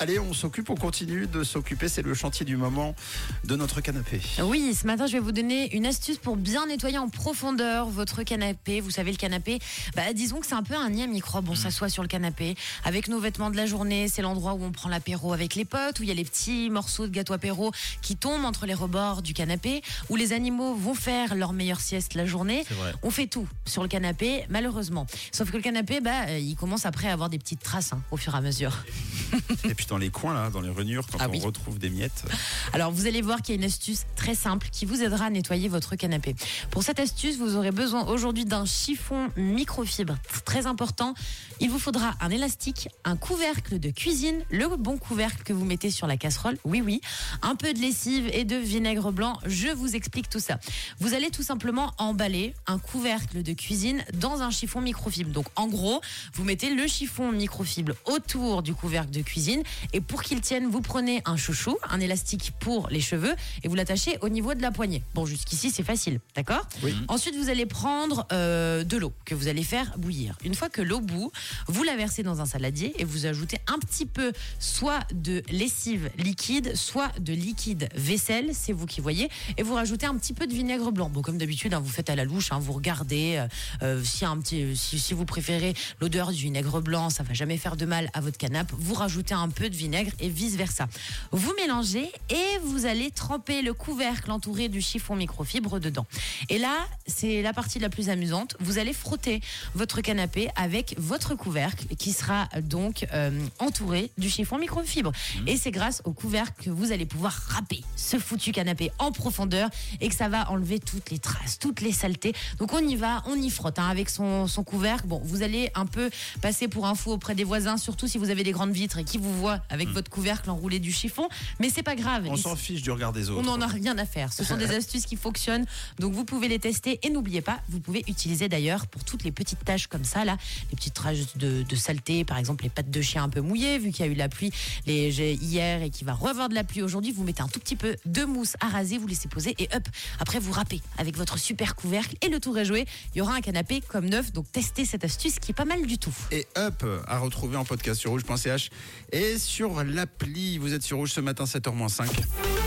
Allez, on s'occupe, on continue de s'occuper. C'est le chantier du moment de notre canapé. Oui, ce matin, je vais vous donner une astuce pour bien nettoyer en profondeur votre canapé. Vous savez, le canapé, bah, disons que c'est un peu un nid à microbes. On s'assoit sur le canapé avec nos vêtements de la journée. C'est l'endroit où on prend l'apéro avec les potes, où il y a les petits morceaux de gâteau apéro qui tombent entre les rebords du canapé, où les animaux vont faire leur meilleure sieste la journée. C'est vrai. On fait tout sur le canapé, malheureusement. Sauf que le canapé, bah, euh, il commence après à avoir des petites traces hein, au fur et à mesure. Et puis dans les coins, là, dans les rainures, quand Ah on oui. retrouve des miettes. Alors vous allez voir qu'il y a une astuce très simple qui vous aidera à nettoyer votre canapé. Pour cette astuce, vous aurez besoin aujourd'hui d'un chiffon microfibre très important. Il vous faudra un élastique, un couvercle de cuisine, le bon couvercle que vous mettez sur la casserole, oui oui, un peu de lessive et de vinaigre blanc. Je vous explique tout ça. Vous allez tout simplement emballer un couvercle de cuisine dans un chiffon microfibre. Donc en gros, vous mettez le chiffon microfibre autour du couvercle de cuisine et pour qu'il tienne, vous prenez un chouchou, un élastique pour les cheveux et vous l'attachez au niveau de la poignée. Bon, jusqu'ici c'est facile, d'accord Oui. Ensuite, vous allez prendre euh, de l'eau que vous allez faire bouillir. Une fois que l'eau bout, vous la versez dans un saladier et vous ajoutez un petit peu soit de lessive liquide, soit de liquide vaisselle, c'est vous qui voyez, et vous rajoutez un petit peu de vinaigre blanc. Bon, comme d'habitude, hein, vous faites à la louche, hein, vous regardez euh, euh, si, un petit, si, si vous préférez l'odeur du vinaigre blanc, ça va jamais faire de mal à votre canapé. Vous rajoutez un peu de vinaigre et vice versa. Vous mélangez et vous allez tremper le couvercle entouré du chiffon microfibre dedans. Et là, c'est la partie la plus amusante. Vous allez frotter votre canapé avec votre couvercle qui sera donc euh, entouré du chiffon microfibre. Et c'est grâce au couvercle que vous allez pouvoir râper ce foutu canapé en profondeur et que ça va enlever toutes les traces, toutes les saletés. Donc on y va, on y frotte hein, avec son, son couvercle. Bon, vous allez un peu passer pour un fou auprès des voisins, surtout si vous avez des grandes vitres et qui vous voient avec votre couvercle enroulé du chiffon. Mais c'est pas grave. On s'en fiche du regard des autres. on n'en a rien à faire. Ce sont des astuces qui fonctionnent. Donc vous pouvez les tester et n'oubliez pas, vous pouvez utiliser d'ailleurs pour toutes les petites taches comme ça, là, les petites taches de, de saleté, par exemple les pattes de chien un peu mouillées, vu qu'il y a eu la pluie les, hier et qu'il va revoir de la pluie aujourd'hui, vous mettez un tout petit peu de mousse à raser, vous laissez poser et hop, après vous râpez avec votre super couvercle et le tour est joué. Il y aura un canapé comme neuf, donc testez cette astuce qui est pas mal du tout. Et Up à retrouver en podcast sur rouge.ch et sur l'appli. Vous êtes sur rouge ce matin, 7h05.